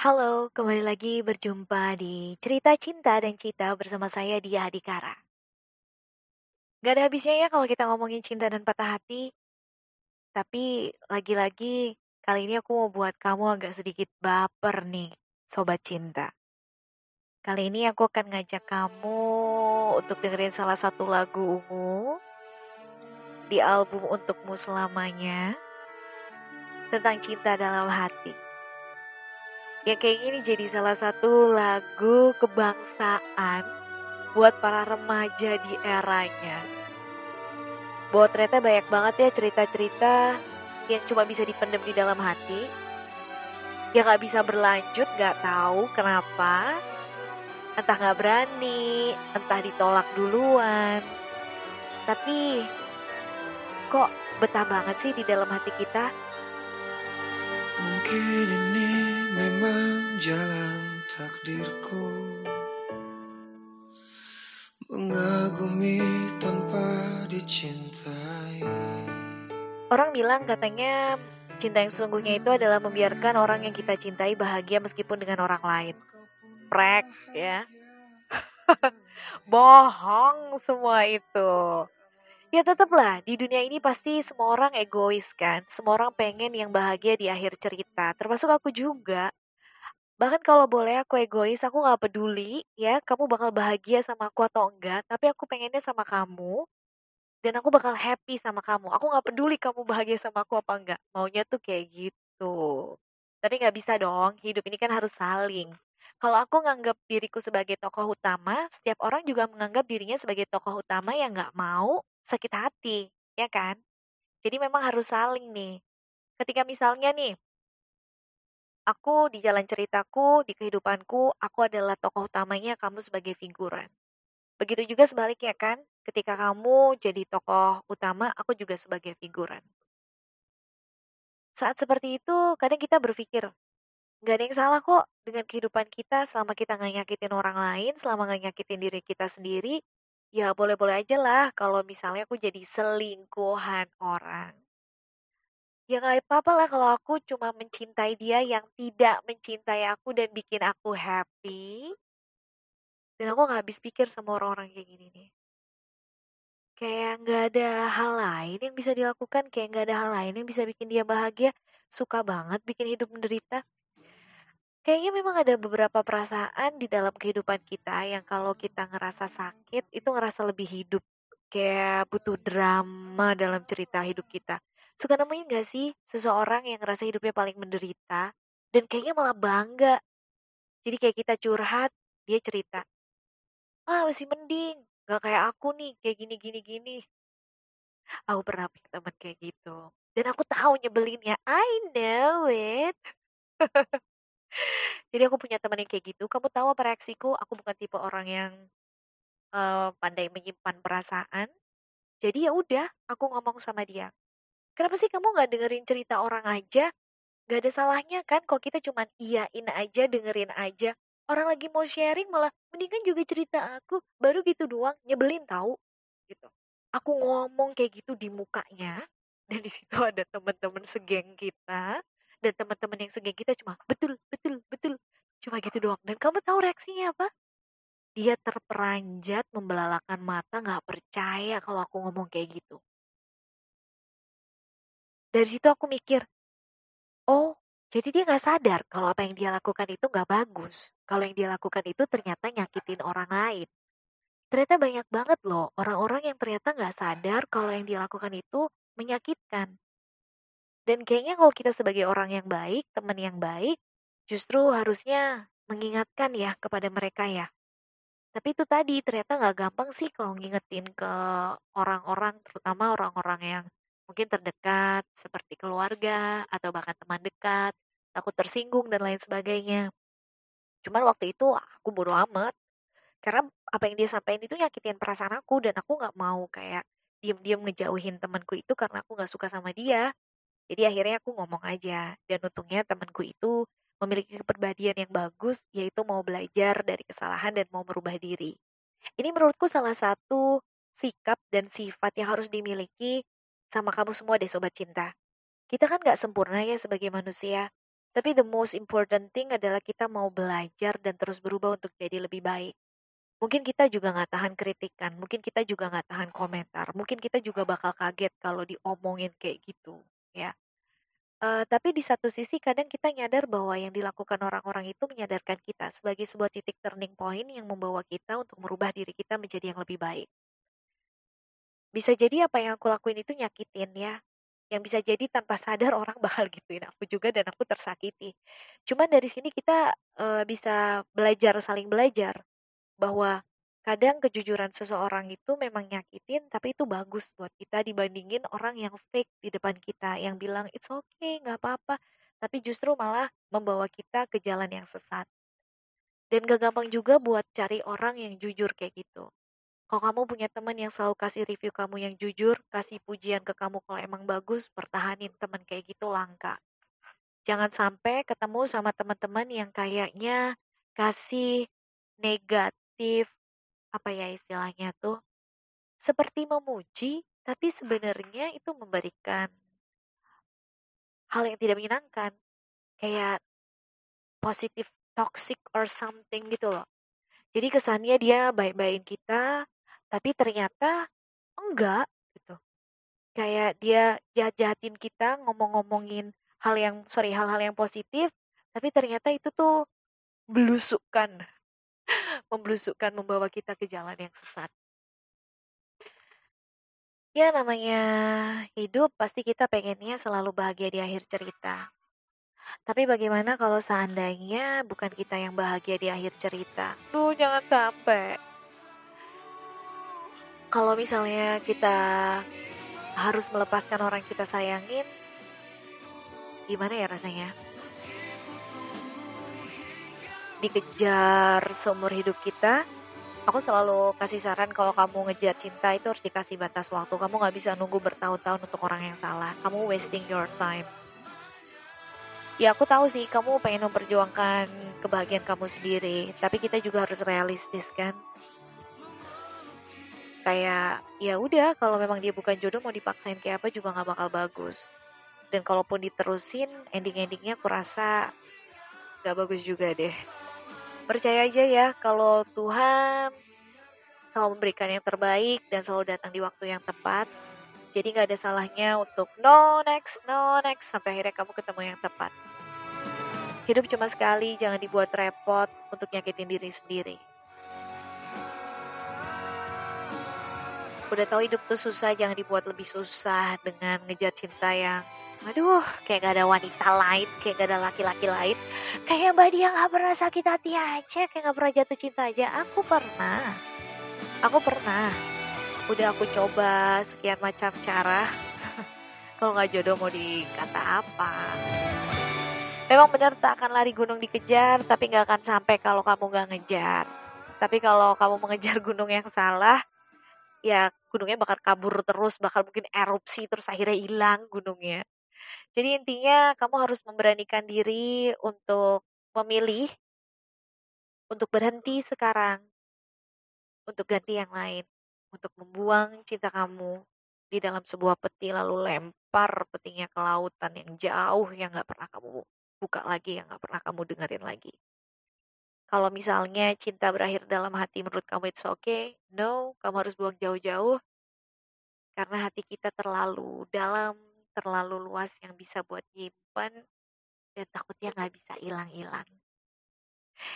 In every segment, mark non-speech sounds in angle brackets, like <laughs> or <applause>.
Halo, kembali lagi berjumpa di Cerita Cinta dan Cita bersama saya Dia Adikara. Gak ada habisnya ya kalau kita ngomongin cinta dan patah hati. Tapi lagi-lagi kali ini aku mau buat kamu agak sedikit baper nih, sobat cinta. Kali ini aku akan ngajak kamu untuk dengerin salah satu lagu ungu di album Untukmu Selamanya tentang cinta dalam hati. Ya kayak gini jadi salah satu lagu kebangsaan buat para remaja di eranya. Bahwa ternyata banyak banget ya cerita-cerita yang cuma bisa dipendam di dalam hati. Yang gak bisa berlanjut, gak tahu kenapa. Entah gak berani, entah ditolak duluan. Tapi kok betah banget sih di dalam hati kita? Mungkin ini memang jalan takdirku Mengagumi tanpa dicintai Orang bilang katanya cinta yang sesungguhnya itu adalah membiarkan orang yang kita cintai bahagia meskipun dengan orang lain. Prek ya. <laughs> Bohong semua itu. Ya tetaplah di dunia ini pasti semua orang egois kan. Semua orang pengen yang bahagia di akhir cerita. Termasuk aku juga. Bahkan kalau boleh aku egois, aku gak peduli ya kamu bakal bahagia sama aku atau enggak. Tapi aku pengennya sama kamu dan aku bakal happy sama kamu. Aku nggak peduli kamu bahagia sama aku apa enggak. Maunya tuh kayak gitu. Tapi nggak bisa dong, hidup ini kan harus saling. Kalau aku nganggap diriku sebagai tokoh utama, setiap orang juga menganggap dirinya sebagai tokoh utama yang nggak mau sakit hati, ya kan? Jadi memang harus saling nih. Ketika misalnya nih, aku di jalan ceritaku, di kehidupanku, aku adalah tokoh utamanya, kamu sebagai figuran. Begitu juga sebaliknya kan, ketika kamu jadi tokoh utama, aku juga sebagai figuran. Saat seperti itu, kadang kita berpikir, nggak ada yang salah kok dengan kehidupan kita selama kita nggak nyakitin orang lain, selama nggak nyakitin diri kita sendiri, ya boleh-boleh aja lah kalau misalnya aku jadi selingkuhan orang. Ya nggak apa-apa lah kalau aku cuma mencintai dia yang tidak mencintai aku dan bikin aku happy. Dan aku nggak habis pikir sama orang-orang kayak gini nih. Kayak nggak ada hal lain yang bisa dilakukan, kayak nggak ada hal lain yang bisa bikin dia bahagia. Suka banget bikin hidup menderita. Kayaknya memang ada beberapa perasaan di dalam kehidupan kita yang kalau kita ngerasa sakit, itu ngerasa lebih hidup. Kayak butuh drama dalam cerita hidup kita. Suka nemuin gak sih seseorang yang ngerasa hidupnya paling menderita, dan kayaknya malah bangga. Jadi kayak kita curhat, dia cerita, ah masih mending, gak kayak aku nih, kayak gini gini gini. Aku pernah punya teman kayak gitu. Dan aku tahu nyebelinnya, I know it. <laughs> Jadi aku punya teman yang kayak gitu, kamu tahu apa reaksiku? Aku bukan tipe orang yang uh, pandai menyimpan perasaan. Jadi ya udah, aku ngomong sama dia. Kenapa sih kamu nggak dengerin cerita orang aja? Gak ada salahnya kan kalau kita cuman iyain aja, dengerin aja. Orang lagi mau sharing malah mendingan juga cerita aku, baru gitu doang, nyebelin tahu gitu. Aku ngomong kayak gitu di mukanya dan di situ ada teman-teman segeng kita dan teman-teman yang segeng kita cuma betul cuma gitu doang. Dan kamu tahu reaksinya apa? Dia terperanjat membelalakan mata nggak percaya kalau aku ngomong kayak gitu. Dari situ aku mikir oh jadi dia nggak sadar kalau apa yang dia lakukan itu nggak bagus. Kalau yang dia lakukan itu ternyata nyakitin orang lain. Ternyata banyak banget loh orang-orang yang ternyata nggak sadar kalau yang dia lakukan itu menyakitkan. Dan kayaknya kalau kita sebagai orang yang baik, teman yang baik, justru harusnya mengingatkan ya kepada mereka ya. Tapi itu tadi ternyata nggak gampang sih kalau ngingetin ke orang-orang, terutama orang-orang yang mungkin terdekat seperti keluarga atau bahkan teman dekat, takut tersinggung dan lain sebagainya. Cuman waktu itu aku bodo amat. Karena apa yang dia sampaikan itu nyakitin perasaan aku dan aku nggak mau kayak diem-diem ngejauhin temanku itu karena aku nggak suka sama dia. Jadi akhirnya aku ngomong aja, dan untungnya temanku itu memiliki kepribadian yang bagus, yaitu mau belajar dari kesalahan dan mau merubah diri. Ini menurutku salah satu sikap dan sifat yang harus dimiliki sama kamu semua deh Sobat Cinta. Kita kan gak sempurna ya sebagai manusia. Tapi the most important thing adalah kita mau belajar dan terus berubah untuk jadi lebih baik. Mungkin kita juga nggak tahan kritikan, mungkin kita juga nggak tahan komentar, mungkin kita juga bakal kaget kalau diomongin kayak gitu, ya. Eee, tapi di satu sisi kadang kita nyadar bahwa yang dilakukan orang-orang itu menyadarkan kita sebagai sebuah titik turning point yang membawa kita untuk merubah diri kita menjadi yang lebih baik. Bisa jadi apa yang aku lakuin itu nyakitin ya, yang bisa jadi tanpa sadar orang <laughs> bakal gituin aku juga dan aku tersakiti. Cuman dari sini kita, eee, bisa belajar saling belajar, bahwa kadang kejujuran seseorang itu memang nyakitin, tapi itu bagus buat kita dibandingin orang yang fake di depan kita, yang bilang, "It's okay, nggak apa-apa," tapi justru malah membawa kita ke jalan yang sesat. Dan gak gampang juga buat cari orang yang jujur kayak gitu. Kalau kamu punya teman yang selalu kasih review kamu yang jujur, kasih pujian ke kamu kalau emang bagus, pertahanin teman kayak gitu langka. Jangan sampai ketemu sama teman-teman yang kayaknya kasih negatif, apa ya istilahnya tuh, seperti memuji, tapi sebenarnya itu memberikan hal yang tidak menyenangkan. Kayak positif toxic or something gitu loh. Jadi kesannya dia baik-baikin kita, tapi ternyata enggak gitu. Kayak dia jahat-jahatin kita, ngomong-ngomongin hal yang sorry, hal-hal yang positif, tapi ternyata itu tuh belusukan. Memblusukkan, membawa kita ke jalan yang sesat. Ya namanya hidup pasti kita pengennya selalu bahagia di akhir cerita. Tapi bagaimana kalau seandainya bukan kita yang bahagia di akhir cerita? Duh, jangan sampai. Kalau misalnya kita harus melepaskan orang kita sayangin, gimana ya rasanya? Dikejar seumur hidup kita, aku selalu kasih saran kalau kamu ngejar cinta itu harus dikasih batas waktu. Kamu nggak bisa nunggu bertahun-tahun untuk orang yang salah. Kamu wasting your time. Ya aku tahu sih kamu pengen memperjuangkan kebahagiaan kamu sendiri, tapi kita juga harus realistis kan kayak ya udah kalau memang dia bukan jodoh mau dipaksain kayak apa juga nggak bakal bagus dan kalaupun diterusin ending-endingnya aku rasa gak bagus juga deh percaya aja ya kalau Tuhan selalu memberikan yang terbaik dan selalu datang di waktu yang tepat. Jadi nggak ada salahnya untuk no next no next sampai akhirnya kamu ketemu yang tepat. Hidup cuma sekali jangan dibuat repot untuk nyakitin diri sendiri. Udah tahu hidup tuh susah, jangan dibuat lebih susah dengan ngejar cinta yang Aduh, kayak gak ada wanita lain, kayak gak ada laki-laki lain. Kayak Mbak Dia gak pernah sakit hati aja, kayak gak pernah jatuh cinta aja. Aku pernah. Aku pernah. Udah aku coba sekian macam cara. <laughs> Kalau gak jodoh mau dikata apa. Memang benar tak akan lari gunung dikejar, tapi gak akan sampai kalau kamu gak ngejar. Tapi kalau kamu mengejar <laughs> gunung yang salah, ya gunungnya bakal kabur terus, bakal mungkin erupsi terus akhirnya hilang gunungnya. Jadi intinya kamu harus memberanikan diri untuk memilih untuk berhenti sekarang, untuk ganti yang lain, untuk membuang cinta kamu di dalam sebuah peti lalu lempar petinya ke lautan yang jauh yang gak pernah kamu buka lagi, yang gak pernah kamu dengerin lagi. Kalau misalnya cinta berakhir dalam hati menurut kamu it's okay, no, kamu harus buang jauh-jauh. Karena hati kita terlalu dalam, terlalu luas yang bisa buat nyimpen dan takutnya nggak bisa hilang-hilang.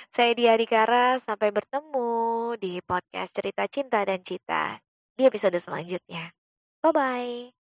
Saya Dia Dikara, sampai bertemu di podcast Cerita Cinta dan Cita di episode selanjutnya. Bye-bye.